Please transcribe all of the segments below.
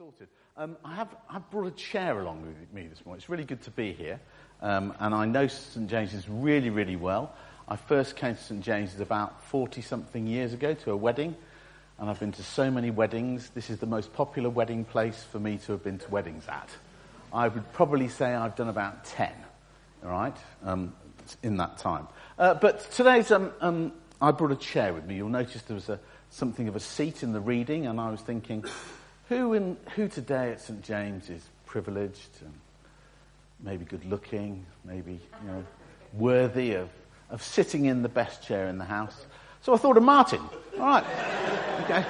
sorted. Um, I have I've brought a chair along with me this morning. It's really good to be here, um, and I know St James's really, really well. I first came to St James's about 40 something years ago to a wedding, and I've been to so many weddings. This is the most popular wedding place for me to have been to weddings at. I would probably say I've done about 10, all right, um, in that time. Uh, but today's, um, um, I brought a chair with me. You'll notice there was a, something of a seat in the reading, and I was thinking, who, in, who today at St James is privileged and maybe good looking, maybe you know, worthy of, of sitting in the best chair in the house? So I thought of Martin. All right. Okay.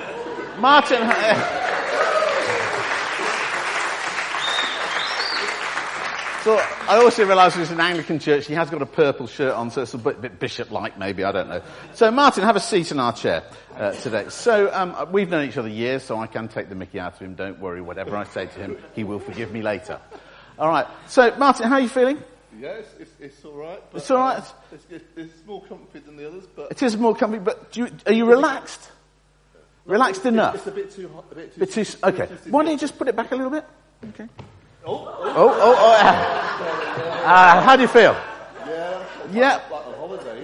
Martin. So I also realise it's an Anglican church. He has got a purple shirt on, so it's a bit, bit bishop-like, maybe. I don't know. So Martin, have a seat in our chair uh, today. So um, we've known each other years, so I can take the Mickey out of him. Don't worry. Whatever I say to him, he will forgive me later. All right. So Martin, how are you feeling? Yes, it's, it's all right. It's all right. Uh, it's, it's, it's, more comfy than the others, but it is more comfy. But you, are you relaxed? Relaxed enough. It's a bit too hot. A bit too. Bit too okay. Why don't you just put it back a little bit? Okay. Oh, oh, oh, oh. Uh, how do you feel? Yeah. Yeah.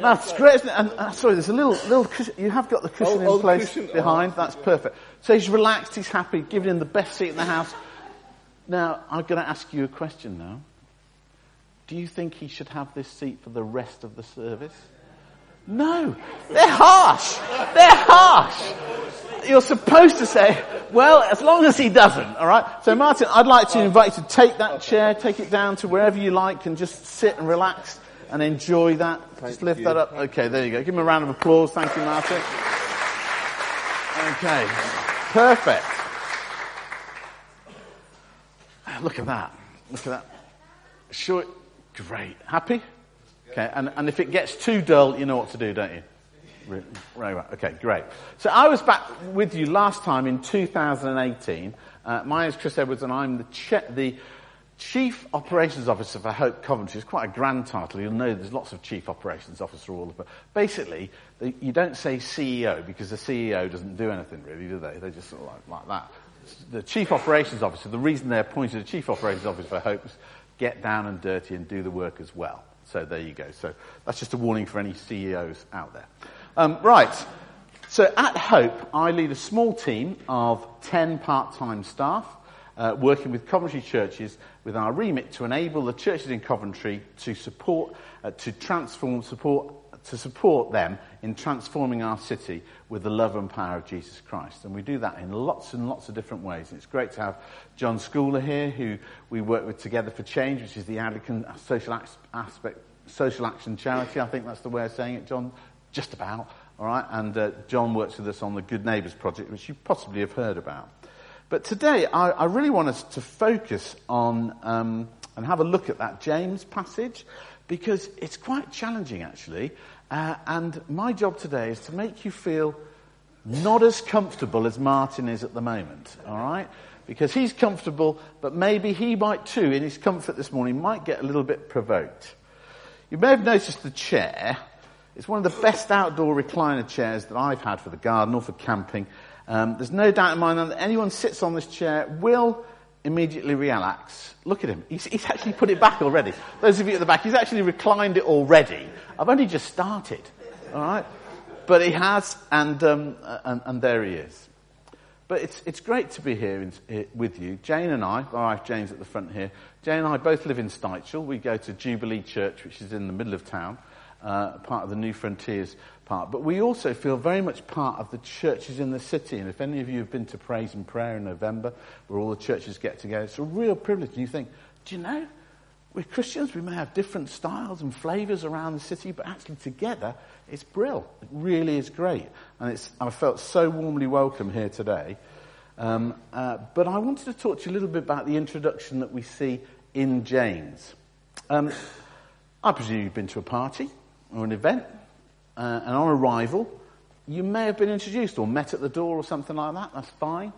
That's great, isn't it? And uh, sorry, there's a little, little cushion. You have got the cushion Oh, in oh, place cushion. Oh, behind. that's That's perfect. So he's relaxed. He's happy. Giving him the best seat in the house. Now I'm going to ask you a question. Now, do you think he should have this seat for the rest of the service? No, they're harsh. They're harsh. You're supposed to say, well, as long as he doesn't, alright? So Martin, I'd like to invite you to take that chair, take it down to wherever you like and just sit and relax and enjoy that. just lift you. that up. Okay, there you go. Give him a round of applause. Thank you, Martin. Okay. Perfect. Look at that. Look at that. Sure. Great. Happy? Okay. And, and if it gets too dull, you know what to do, don't you? Right, right. Okay, great. So I was back with you last time in 2018. Uh, my name is Chris Edwards and I'm the, the Chief Operations Officer for Hope Coventry. It's quite a grand title. You'll know there's lots of Chief Operations Officer all over. Basically, you don't say CEO because the CEO doesn't do anything really, do they? They just sort of like, like that. The Chief Operations Officer, the reason they're appointed a Chief Operations Officer for Hope is get down and dirty and do the work as well. So there you go. So that's just a warning for any CEOs out there. Um, right. So at Hope, I lead a small team of 10 part-time staff uh, working with Coventry churches with our remit to enable the churches in Coventry to support, uh, to transform, support, to support them in transforming our city with the love and power of Jesus Christ. And we do that in lots and lots of different ways. And it's great to have John Schooler here, who we work with Together for Change, which is the Anglican social aspect, social action charity. I think that's the way of saying it, John. Just about. All right. And uh, John works with us on the Good Neighbours project, which you possibly have heard about. But today, I, I really want us to focus on um, and have a look at that James passage because it's quite challenging, actually. Uh, and my job today is to make you feel not as comfortable as Martin is at the moment. All right? Because he's comfortable, but maybe he might too, in his comfort this morning, might get a little bit provoked. You may have noticed the chair. It's one of the best outdoor recliner chairs that I've had for the garden or for camping. Um, there's no doubt in my mind that anyone sits on this chair will immediately relax. Look at him. He's, he's actually put it back already. Those of you at the back, he's actually reclined it already. I've only just started. All right? But he has, and, um, and, and there he is. But it's, it's great to be here, in, here with you. Jane and I, my wife Jane's at the front here. Jane and I both live in Styvechale. We go to Jubilee Church, which is in the middle of town, uh, part of the Newfrontiers part. But we also feel very much part of the churches in the city. And if any of you have been to Praise and Prayer in November, where all the churches get together, it's a real privilege. And you think, do you know, we're Christians, we may have different styles and flavours around the city, but actually together, it's brill. It really is great. And I felt so warmly welcome here today. Um, uh, but I wanted to talk to you a little bit about the introduction that we see in James. Um, I presume you've been to a party or an event, uh, and on arrival, you may have been introduced or met at the door or something like that. That's fine.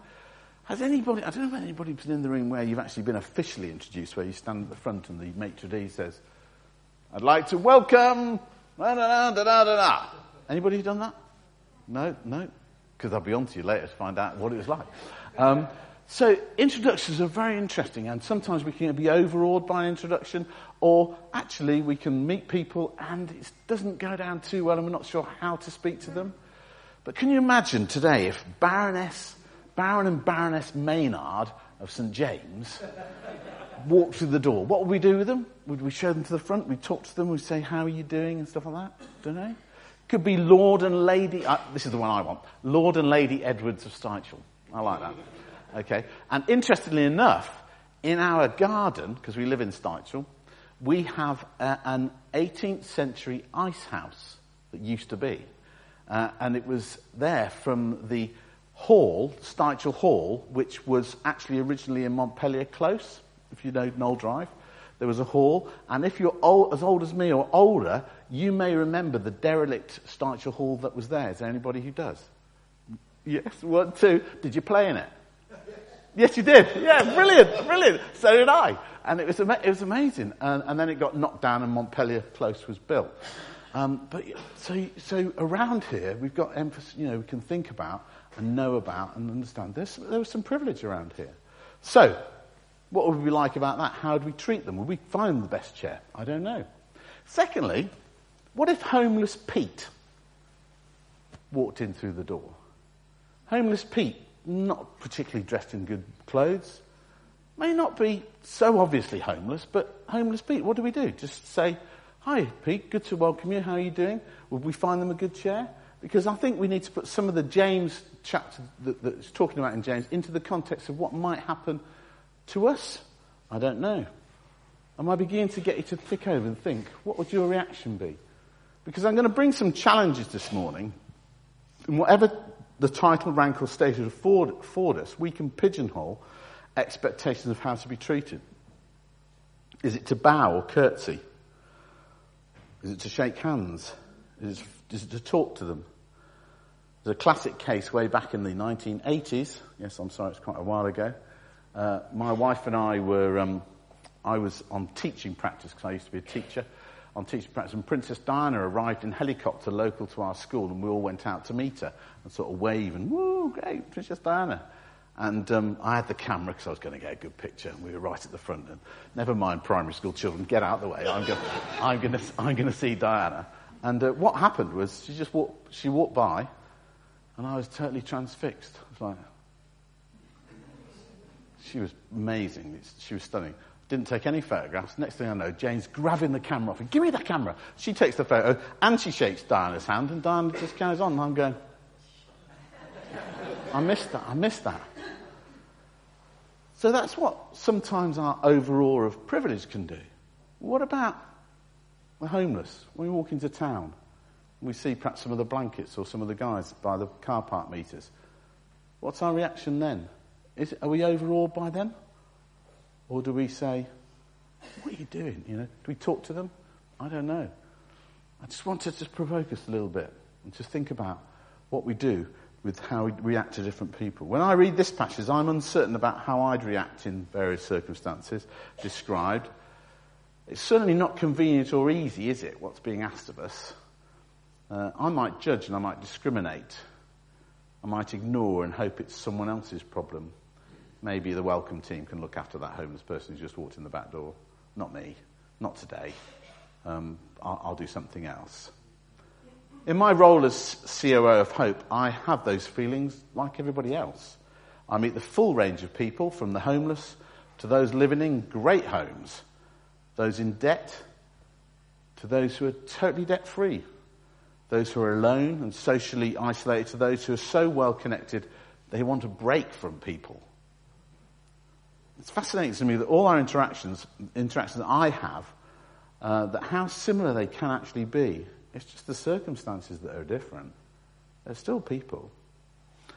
Has anybody, I don't know if anybody's been in the room where you've actually been officially introduced, where you stand at the front and the maitre d' says, I'd like to welcome, da da da da da da. Anybody done that? No, no? Because I'll be on to you later to find out what it was like. Um, So introductions are very interesting, and sometimes we can be overawed by an introduction, or actually we can meet people and it doesn't go down too well, and we're not sure how to speak to them. But can you imagine today if Baroness, Baron and Baroness Maynard of St James walked through the door? What would we do with them? Would we show them to the front? We'd talk to them. We'd say, "How are you doing?" and stuff like that. Don't know. Could be Lord and Lady. Uh, this is the one I want. Lord and Lady Edwards of Styvechale. I like that. Okay. And interestingly enough, in our garden, because we live in Styvechale, we have a, an 18th century ice house that used to be. Uh, and it was there from the hall, Styvechale Hall, which was actually originally in Montpellier Close, if you know Knoll Drive. There was a hall, and if you're old, as old as me or older, you may remember the derelict Styvechale Hall that was there. Is there anybody who does? Yes, one, two. Did you play in it? Yes, you did. Yeah, brilliant, brilliant. So did I. And it was, ama- it was amazing. And, and, then it got knocked down and Montpellier Close was built. Um, but so, so around here, we've got emphasis, you know, we can think about and know about and understand. There's, there was some privilege around here. So, what would we like about that? How would we treat them? Would we find the best chair? I don't know. Secondly, what if homeless Pete walked in through the door? Homeless Pete not particularly dressed in good clothes, may not be so obviously homeless, but homeless Pete, what do we do? Just say, Hi, Pete, good to welcome you. How are you doing? Would we find them a good chair? Because I think we need to put some of the James chapter that, that's talking about in James into the context of what might happen to us. I don't know. Am I beginning to get you to think over and think, what would your reaction be? Because I'm going to bring some challenges this morning. And whatever the title, rank, or status afford, afford us, we can pigeonhole expectations of how to be treated. Is it to bow or curtsy? Is it to shake hands? Is it, is it to talk to them? There's a classic case way back in the 1980s. Yes, I'm sorry, it's quite a while ago. Uh, my wife and I were, um, I was on teaching practice because I used to be a teacher on teaching practice, and Princess Diana arrived in helicopter local to our school, and we all went out to meet her and sort of wave and, woo, great, Princess Diana. And um, I had the camera because I was going to get a good picture. And we were right at the front. And never mind primary school children, get out of the way. I'm going, I'm to, I'm to see Diana. And uh, what happened was she just walked, she walked by, and I was totally transfixed. I was like, she was amazing. She was stunning. Didn't take any photographs. Next thing I know, Jane's grabbing the camera off me. Give me that camera. She takes the photo and she shakes Diana's hand and Diana just carries on. And I'm going, I missed that. I missed that. So that's what sometimes our overawe of privilege can do. What about the homeless? When we walk into town, we see perhaps some of the blankets or some of the guys by the car park meters. What's our reaction then? Is, are we overawed by them? Or do we say, what are you doing? You know, do we talk to them? I don't know. I just want to just provoke us a little bit and to think about what we do with how we react to different people. When I read this passage, I'm uncertain about how I'd react in various circumstances described. It's certainly not convenient or easy, is it, what's being asked of us? Uh, I might judge and I might discriminate. I might ignore and hope it's someone else's problem. Maybe the welcome team can look after that homeless person who's just walked in the back door. Not me. Not today. Um, I'll, I'll do something else. In my role as COO of Hope, I have those feelings like everybody else. I meet the full range of people, from the homeless to those living in great homes, those in debt to those who are totally debt free, those who are alone and socially isolated to those who are so well connected they want a break from people it's fascinating to me that all our interactions, interactions that I have, uh, that how similar they can actually be. It's just the circumstances that are different. They're still people.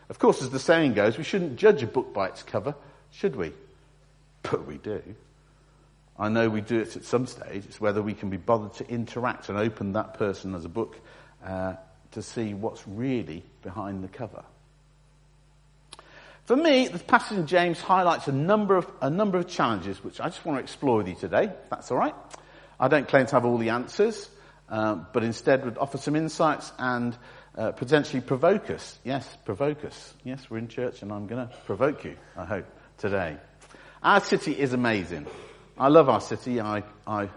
Of course, as the saying goes, we shouldn't judge a book by its cover, should we? But we do. I know we do it at some stage. It's whether we can be bothered to interact and open that person as a book uh, to see what's really behind the cover. For me, the passage in James highlights a number of, a number of challenges which I just want to explore with you today, if that's all right. I don't claim to have all the answers, um, but instead would offer some insights and uh, potentially provoke us. Yes, provoke us. Yes, we're in church and I'm going to provoke you, I hope. today. Our city is amazing. I love our city. I, I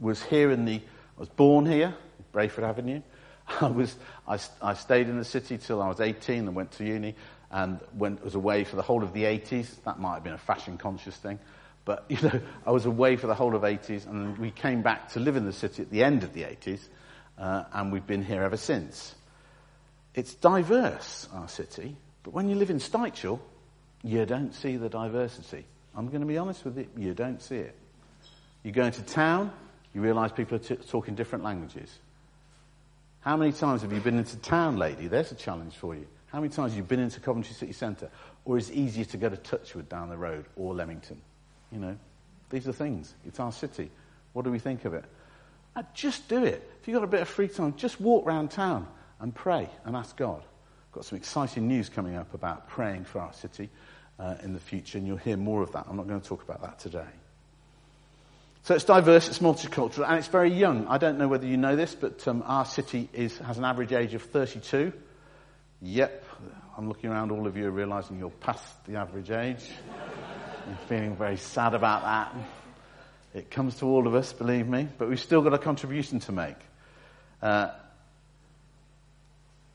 was here in the, I was born here, Brayford Avenue. I was, I, I stayed in the city till I was 18 and went to uni and went, was away for the whole of the 80s. That might have been a fashion conscious thing. But, you know, I was away for the whole of 80s and we came back to live in the city at the end of the 80s. Uh, and we've been here ever since. It's diverse, our city, but when you live in Styvechale, you don't see the diversity. I'm going to be honest with you, you don't see it. You go into town, you realise people are t- talking different languages. How many times have you been into town lady? There's a challenge for you. How many times have you been into Coventry City Centre? Or is it easier to go to Touchwood down the road or Leamington? You know, these are things. It's our city. What do we think of it? Uh, just do it. If you've got a bit of free time, just walk around town and pray and ask God. Got some exciting news coming up about praying for our city uh, in the future, and you'll hear more of that. I'm not going to talk about that today. So it's diverse, it's multicultural, and it's very young. I don't know whether you know this, but um, our city is, has an average age of 32. Yep, I'm looking around all of you realizing you're past the average age. I'm feeling very sad about that. It comes to all of us, believe me, but we've still got a contribution to make. Uh,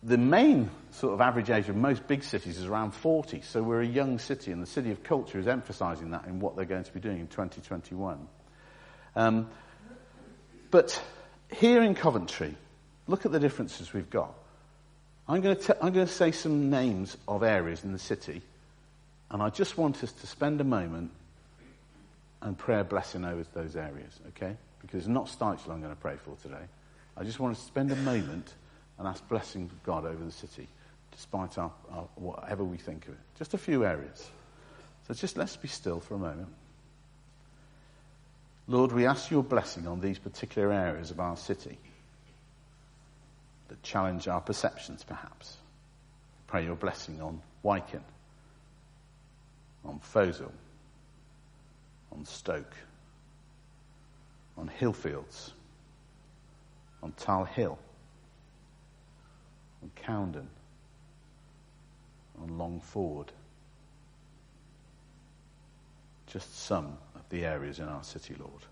the main sort of average age of most big cities is around 40, so we're a young city, and the City of Culture is emphasizing that in what they're going to be doing in 2021. Um, but here in Coventry, look at the differences we've got. I'm going, to I'm going to say some names of areas in the city, and I just want us to spend a moment and pray a blessing over those areas, okay? Because it's not Styvechale I'm going to pray for today. I just want to spend a moment and ask blessing of God over the city, despite our, our, whatever we think of it. Just a few areas. So just let's be still for a moment. Lord, we ask your blessing on these particular areas of our city that challenge our perceptions, perhaps. Pray your blessing on Wyken, on Foleshill, on Stoke, on Hillfields, on Tile Hill on Coundon, on Longford. Just some of the areas in our city, Lord.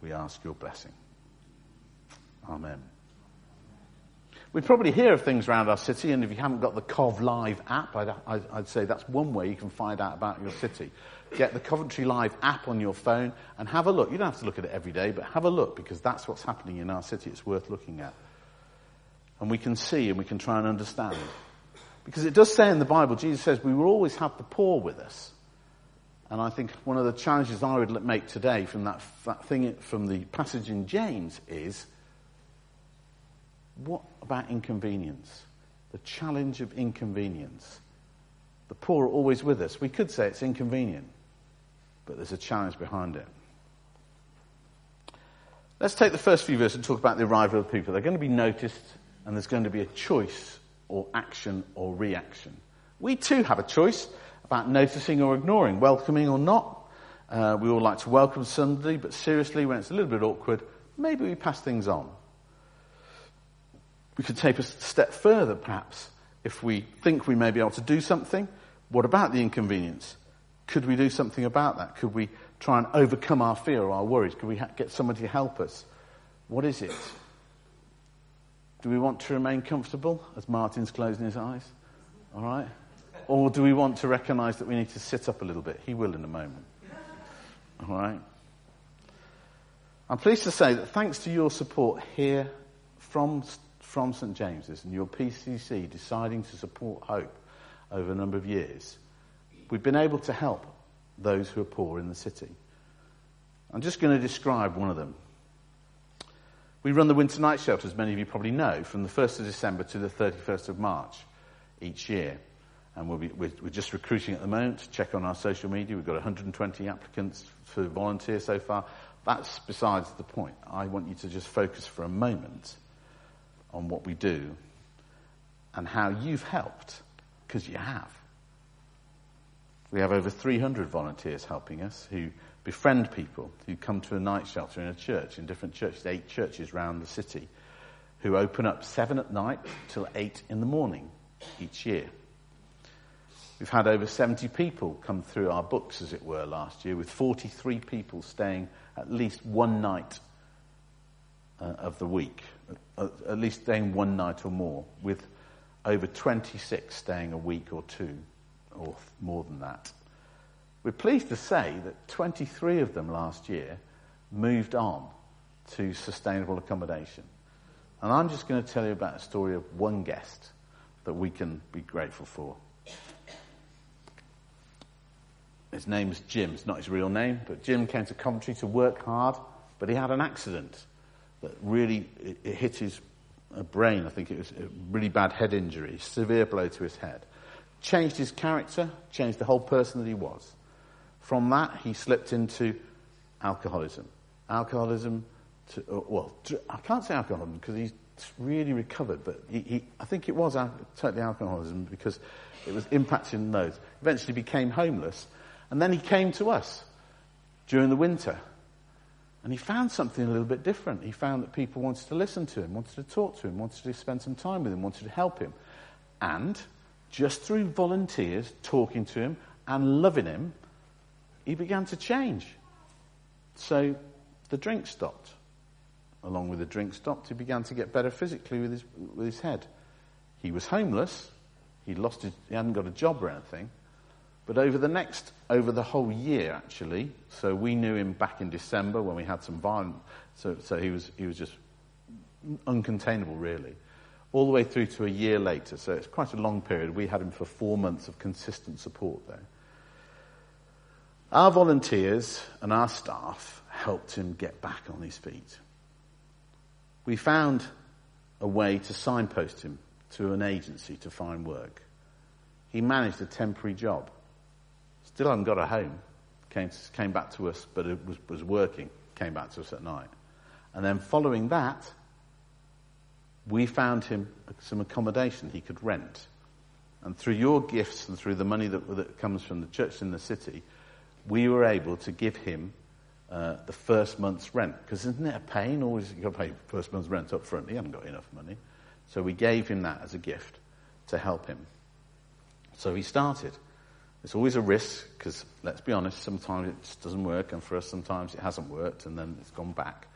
We ask your blessing. Amen. We probably hear of things around our city, and if you haven't got the Cov Live app, I'd, I'd, say that's one way you can find out about your city. Get the Coventry Live app on your phone and have a look. You don't have to look at it every day, but have a look because that's what's happening in our city. It's worth looking at and we can see and we can try and understand. Because it does say in the Bible, Jesus says we will always have the poor with us. And I think one of the challenges I would make today from that, that thing, from the passage in James is, what about inconvenience? The challenge of inconvenience. The poor are always with us. We could say it's inconvenient, but there's a challenge behind it. Let's take the first few verses and talk about the arrival of people. They're going to be noticed and there's going to be a choice or action or reaction. We too have a choice about noticing or ignoring, welcoming or not. Uh, we all like to welcome somebody, but seriously, when it's a little bit awkward, maybe we pass things on. We could take a step further, perhaps, if we think we may be able to do something. What about the inconvenience? Could we do something about that? Could we try and overcome our fear or our worries? Could we ha- get somebody to help us? What is it? Do we want to remain comfortable as Martin's closing his eyes? All right? Or do we want to recognize that we need to sit up a little bit? He will in a moment. All right? I'm pleased to say that thanks to your support here from, from St. James's and your PCC deciding to support Hope over a number of years, we've been able to help those who are poor in the city. I'm just going to describe one of them. We run the winter night shelter, as many of you probably know, from the 1st of December to the 31st of March each year. And we'll be, we're, we're just recruiting at the moment. Check on our social media. We've got 120 applicants for volunteers so far. That's besides the point. I want you to just focus for a moment on what we do and how you've helped, because you have. We have over 300 volunteers helping us who befriend people who come to a night shelter in a church, in different churches, eight churches around the city, who open up seven at night till eight in the morning each year. We've had over 70 people come through our books, as it were, last year, with 43 people staying at least one night uh, of the week, at least staying one night or more, with over 26 staying a week or two, or more than that. We're pleased to say that 23 of them last year moved on to sustainable accommodation. And I'm just going to tell you about a story of one guest that we can be grateful for. His name's Jim. It's not his real name, but Jim came to Coventry to work hard, but he had an accident that really it, it hit his uh, brain. I think it was a really bad head injury, severe blow to his head. Changed his character, changed the whole person that he was. From that, he slipped into alcoholism. Alcoholism, to, uh, well, I can't say alcoholism because he's really recovered, but he, he, I think it was al- totally alcoholism because it was impacting those. Eventually became homeless, and then he came to us during the winter. And he found something a little bit different. He found that people wanted to listen to him, wanted to talk to him, wanted to spend some time with him, wanted to help him. And just through volunteers talking to him and loving him, he began to change. So the drink stopped. Along with the drink stopped, he began to get better physically with his, with his head. He was homeless. He lost his, he hadn't got a job or anything. But over the next, over the whole year actually, so we knew him back in December when we had some violent, so, so he was, he was just uncontainable really. All the way through to a year later, so it's quite a long period. We had him for four months of consistent support there. Our volunteers and our staff helped him get back on his feet. We found a way to signpost him to an agency to find work. He managed a temporary job. Still hadn't got a home. Came, came back to us, but it was, was working. Came back to us at night. And then following that, we found him some accommodation he could rent. And through your gifts and through the money that, that comes from the church in the city, we were able to give him uh, the first month's rent. Because isn't it a pain? Always you've got to pay first month's rent up front. He hadn't got enough money. So we gave him that as a gift to help him. So he started. It's always a risk because, let's be honest, sometimes it doesn't work, and for us, sometimes it hasn't worked, and then it's gone back.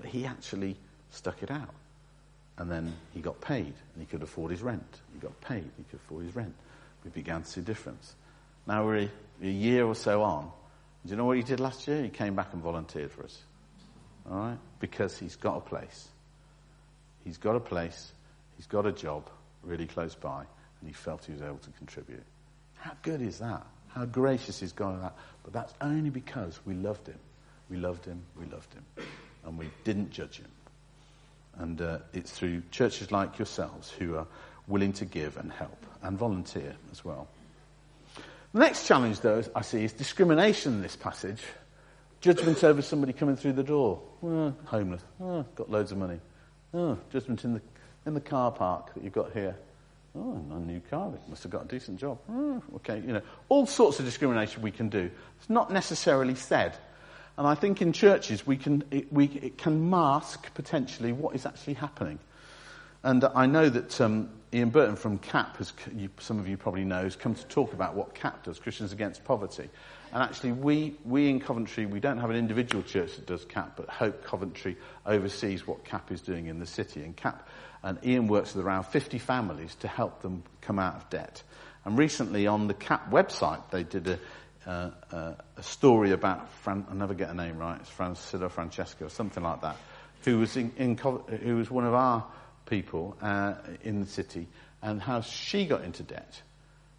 But he actually stuck it out. And then he got paid, and he could afford his rent. He got paid, he could afford his rent. We began to see a difference. Now we're a, a year or so on. Do you know what he did last year? He came back and volunteered for us. All right? Because he's got a place. He's got a place. He's got a job really close by, and he felt he was able to contribute. How good is that? How gracious is God that? But that's only because we loved him. We loved him. We loved him. And we didn't judge him. And uh, it's through churches like yourselves who are willing to give and help and volunteer as well. The next challenge, though, I see, is discrimination in this passage. Judgment over somebody coming through the door. Oh, homeless. Oh, got loads of money. Oh, judgment in the, in the car park that you've got here. Oh, a new car. They must have got a decent job. Oh, okay, you know, all sorts of discrimination we can do. It's not necessarily said. And I think in churches we can, it, we, it can mask potentially what is actually happening. And I know that um, Ian Burton from CAP, has, you, some of you probably know, has come to talk about what CAP does, Christians Against Poverty. And actually, we, we in Coventry, we don't have an individual church that does CAP, but Hope Coventry oversees what CAP is doing in the city. And CAP, and Ian works with around 50 families to help them come out of debt. And recently on the CAP website, they did a, uh, uh, a story about, Fran- I never get a name right, it's Francilla Francesca or something like that, who was, in, in, who was one of our people uh, in the city and how she got into debt.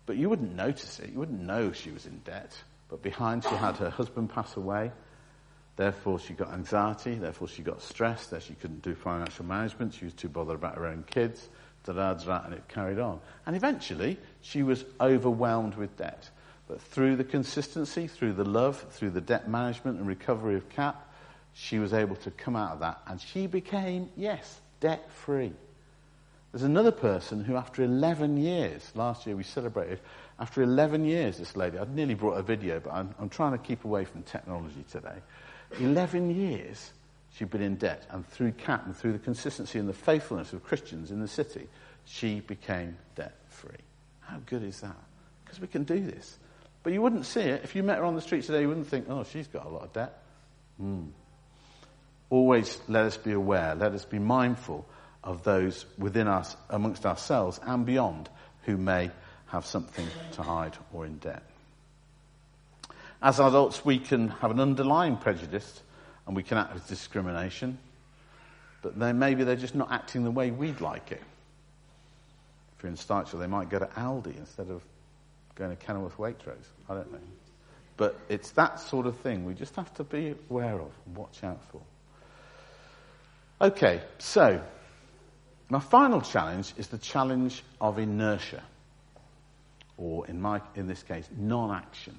But you wouldn't notice it. You wouldn't know she was in debt. But behind she had her husband pass away. Therefore she got anxiety. Therefore she got stressed. That she couldn't do financial management. She was too bothered about her own kids. Da da da, and it carried on. And eventually she was overwhelmed with debt. But through the consistency, through the love, through the debt management and recovery of CAP, she was able to come out of that. And she became, yes, debt free. There's another person who, after 11 years, last year we celebrated, after 11 years, this lady, I'd nearly brought a video, but I'm, I'm trying to keep away from technology today. 11 years she'd been in debt, and through CAP and through the consistency and the faithfulness of Christians in the city, she became debt free. How good is that? because we can do this. But you wouldn't see it. If you met her on the street today, you wouldn't think, oh, she's got a lot of debt. Mm. Always let us be aware, let us be mindful of those within us, amongst ourselves and beyond, who may have something to hide or in debt. As adults, we can have an underlying prejudice and we can act with discrimination, but then maybe they're just not acting the way we'd like it. If you're in Styvechale, they might go to Aldi instead of going to Kenilworth Waitrose. I don't know. But it's that sort of thing we just have to be aware of and watch out for. Okay, so my final challenge is the challenge of inertia, or in, my, in this case, non action.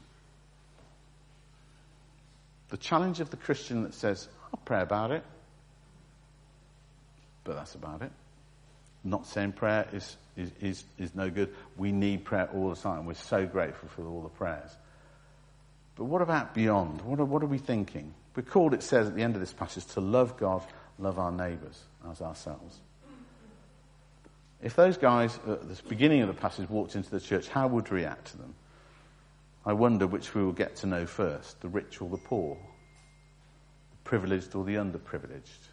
The challenge of the Christian that says, I'll pray about it, but that's about it. Not saying prayer is, is, is, is no good. We need prayer all the time. We're so grateful for all the prayers. But what about beyond? What are, what are we thinking? We're called, it says at the end of this passage, to love God, love our neighbours as ourselves. If those guys at the beginning of the passage walked into the church, how would we react to them? I wonder which we will get to know first the rich or the poor, the privileged or the underprivileged,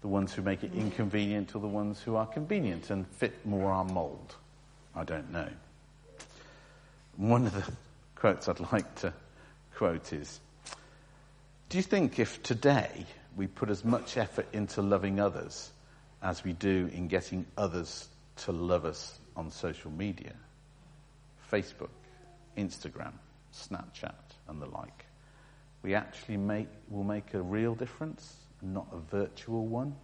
the ones who make it inconvenient or the ones who are convenient and fit more our mould. I don't know. One of the quotes I'd like to quote is Do you think if today we put as much effort into loving others as we do in getting others to love us on social media, Facebook, Instagram, Snapchat, and the like, we actually make, will make a real difference not a virtual one?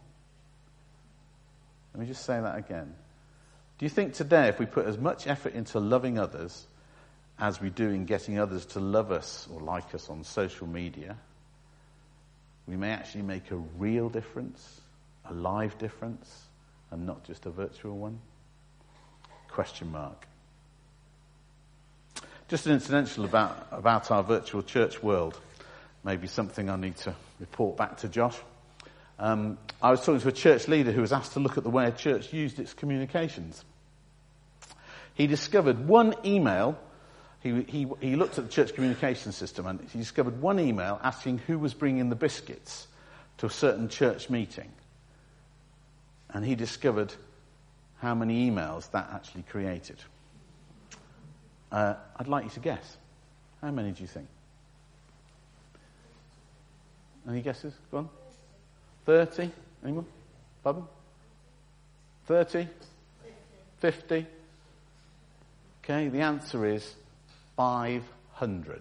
Let me just say that again. Do you think today, if we put as much effort into loving others as we do in getting others to love us or like us on social media, we may actually make a real difference a live difference and not just a virtual one? Question mark. Just an incidental about, about our virtual church world. Maybe something I need to report back to Josh. Um, I was talking to a church leader who was asked to look at the way a church used its communications. He discovered one email. He, he, he looked at the church communication system and he discovered one email asking who was bringing the biscuits to a certain church meeting and he discovered how many emails that actually created. Uh, I'd like you to guess. How many do you think? Any guesses? Go on. 30? Anyone? Pardon? 30? 50? Okay, the answer is 500.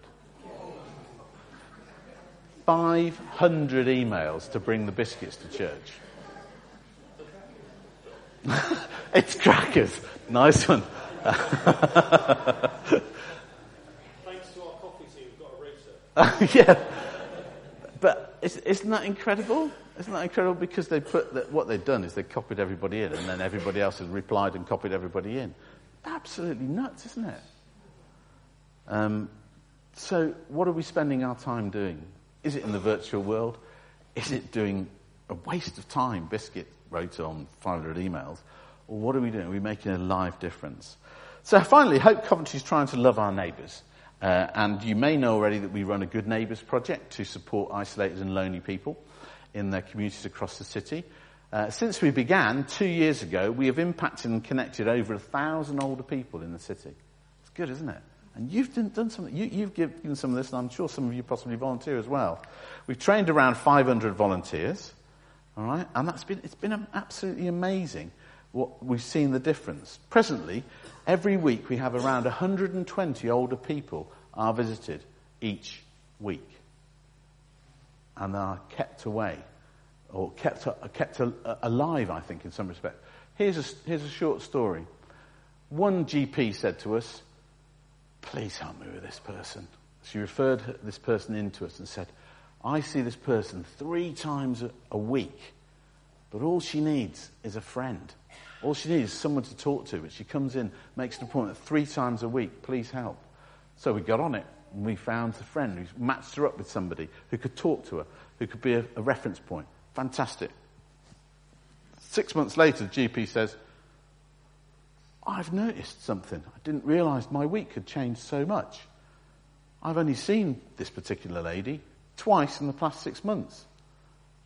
500 emails to bring the biscuits to church. it's crackers. Nice one. Thanks to our coffee team, we've got a research. yeah. But isn't that incredible? Isn't that incredible? Because they put that, what they've done is they copied everybody in, and then everybody else has replied and copied everybody in. Absolutely nuts, isn't it? Um, so, what are we spending our time doing? Is it in the virtual world? Is it doing a waste of time, biscuit wrote on 500 emails? Or what are we doing? Are we making a live difference? So finally, Hope Coventry is trying to love our neighbours. Uh, and you may know already that we run a Good Neighbours project to support isolated and lonely people in their communities across the city. Uh, since we began two years ago, we have impacted and connected over a thousand older people in the city. It's good, isn't it? And you've done something. You, have given some of this, and I'm sure some of you possibly volunteer as well. We've trained around 500 volunteers. All right? And that's been, it's been absolutely amazing what we've seen the difference. Presently, every week we have around 120 older people are visited each week. And are kept away, or kept, kept alive, I think, in some respect. Here's a, here's a short story. One GP said to us, Please help me with this person. She referred this person in to us and said, I see this person three times a week, but all she needs is a friend. All she needs is someone to talk to, but she comes in, makes an appointment three times a week, please help. So we got on it, and we found a friend who matched her up with somebody who could talk to her, who could be a, a reference point. Fantastic. Six months later, the GP says, I've noticed something. I didn't realize my week had changed so much. I've only seen this particular lady twice in the past six months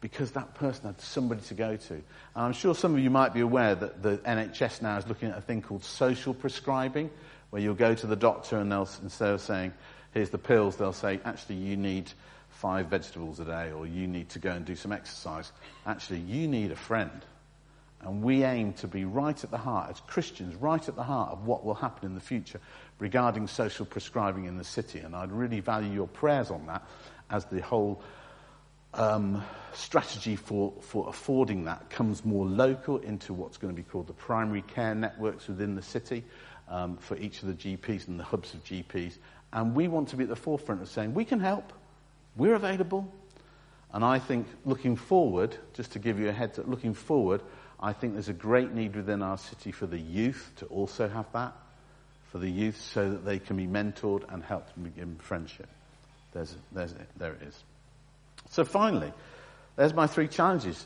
because that person had somebody to go to. And I'm sure some of you might be aware that the NHS now is looking at a thing called social prescribing, where you'll go to the doctor and they'll, instead of saying, here's the pills, they'll say, actually, you need five vegetables a day or you need to go and do some exercise. Actually, you need a friend. And we aim to be right at the heart, as Christians, right at the heart of what will happen in the future regarding social prescribing in the city. And I'd really value your prayers on that as the whole um, strategy for, for affording that comes more local into what's going to be called the primary care networks within the city um, for each of the GPs and the hubs of GPs. And we want to be at the forefront of saying, we can help, we're available. And I think looking forward, just to give you a heads up, looking forward, I think there's a great need within our city for the youth to also have that, for the youth so that they can be mentored and helped in friendship. There's, there's, there it is. So finally, there's my three challenges.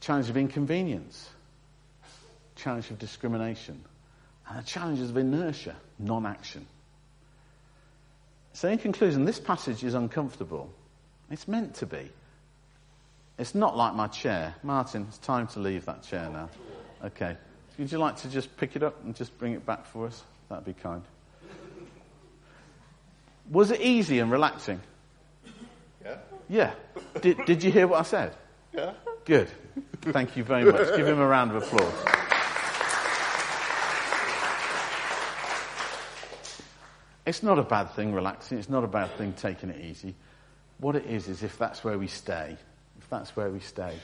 Challenge of inconvenience, challenge of discrimination, and the challenges of inertia, non-action. So in conclusion, this passage is uncomfortable. It's meant to be. It's not like my chair. Martin, it's time to leave that chair now. Okay. Would you like to just pick it up and just bring it back for us? That'd be kind. Was it easy and relaxing? Yeah? Yeah. Did, did you hear what I said? Yeah? Good. Thank you very much. Give him a round of applause. It's not a bad thing relaxing. It's not a bad thing taking it easy. What it is, is if that's where we stay, that's where we stay.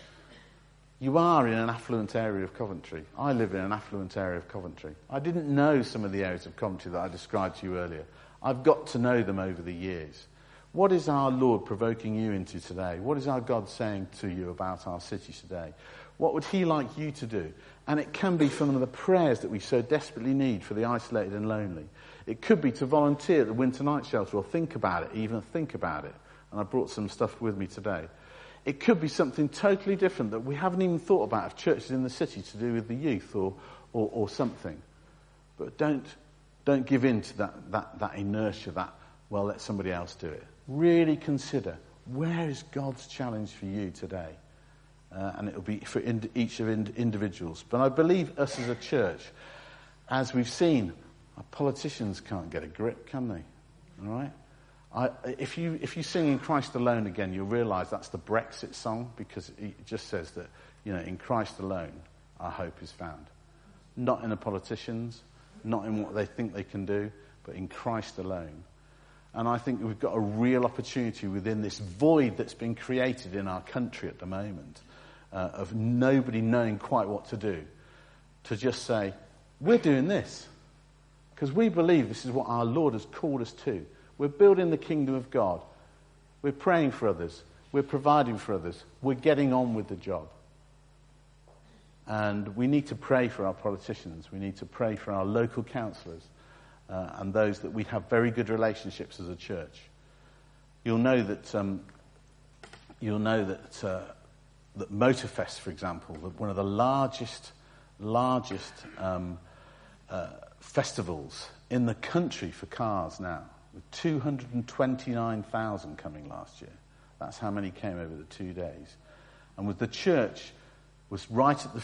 You are in an affluent area of Coventry. I live in an affluent area of Coventry. I didn't know some of the areas of Coventry that I described to you earlier. I've got to know them over the years. What is our Lord provoking you into today? What is our God saying to you about our city today? What would He like you to do? And it can be some of the prayers that we so desperately need for the isolated and lonely. It could be to volunteer at the winter night shelter or think about it, even think about it. And I brought some stuff with me today. It could be something totally different that we haven't even thought about of churches in the city to do with the youth or, or, or something. But don't, don't give in to that, that, that inertia, that, well, let somebody else do it. Really consider where is God's challenge for you today? Uh, and it'll be for ind- each of ind- individuals. But I believe us as a church, as we've seen, our politicians can't get a grip, can they? All right? I, if, you, if you sing In Christ Alone again, you'll realize that's the Brexit song because it just says that, you know, in Christ alone, our hope is found. Not in the politicians, not in what they think they can do, but in Christ alone. And I think we've got a real opportunity within this void that's been created in our country at the moment uh, of nobody knowing quite what to do to just say, we're doing this. Because we believe this is what our Lord has called us to. We're building the kingdom of God. We're praying for others. We're providing for others. We're getting on with the job. And we need to pray for our politicians. We need to pray for our local councillors uh, and those that we have very good relationships as a church. You'll know that um, you'll know that uh, that Motorfest, for example, one of the largest largest um, uh, festivals in the country for cars now, with 229,000 coming last year. That's how many came over the two days. And with the church was right at the,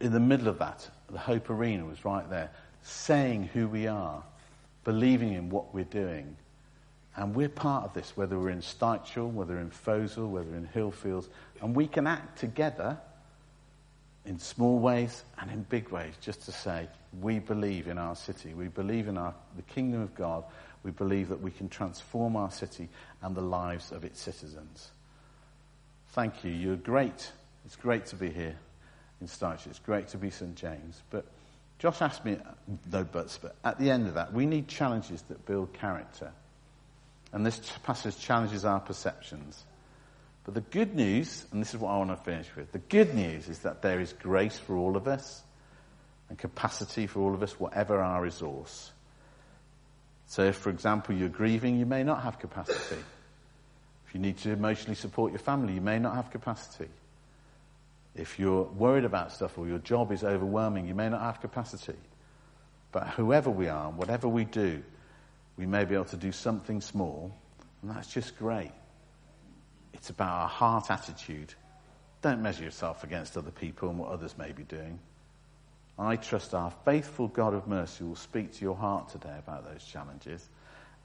in the middle of that. The Hope Arena was right there, saying who we are, believing in what we're doing. And we're part of this, whether we're in Styvechale, whether in Foleshill, whether in Hillfields. And we can act together in small ways and in big ways just to say, we believe in our city. We believe in our, the kingdom of God. We believe that we can transform our city and the lives of its citizens. Thank you. You're great. It's great to be here in Styvechale. It's great to be St. James. But Josh asked me, no buts, but at the end of that, we need challenges that build character. And this passage challenges our perceptions. But the good news, and this is what I want to finish with, the good news is that there is grace for all of us and capacity for all of us, whatever our resource. So if, for example, you're grieving, you may not have capacity. If you need to emotionally support your family, you may not have capacity. If you're worried about stuff or your job is overwhelming, you may not have capacity. but whoever we are, whatever we do, we may be able to do something small, and that's just great. It's about our heart attitude. Don't measure yourself against other people and what others may be doing. I trust our faithful God of mercy will speak to your heart today about those challenges,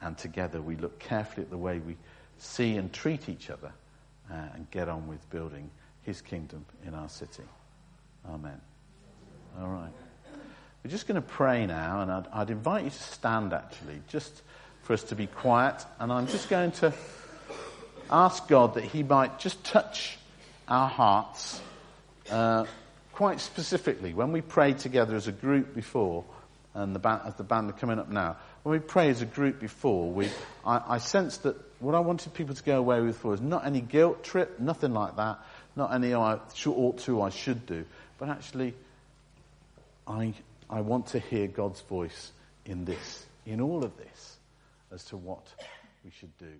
and together we look carefully at the way we see and treat each other uh, and get on with building his kingdom in our city. Amen. All right. We're just going to pray now, and I'd, I'd, invite you to stand actually, just for us to be quiet. And I'm just going to ask God that He might just touch our hearts uh, quite specifically. When we prayed together as a group before, and the band, as the band are coming up now, when we pray as a group before, we, I, I sensed that what I wanted people to go away with was not any guilt trip, nothing like that, not any oh, I should, ought to, I should do, but actually, I, I want to hear God's voice in this, in all of this, as to what we should do.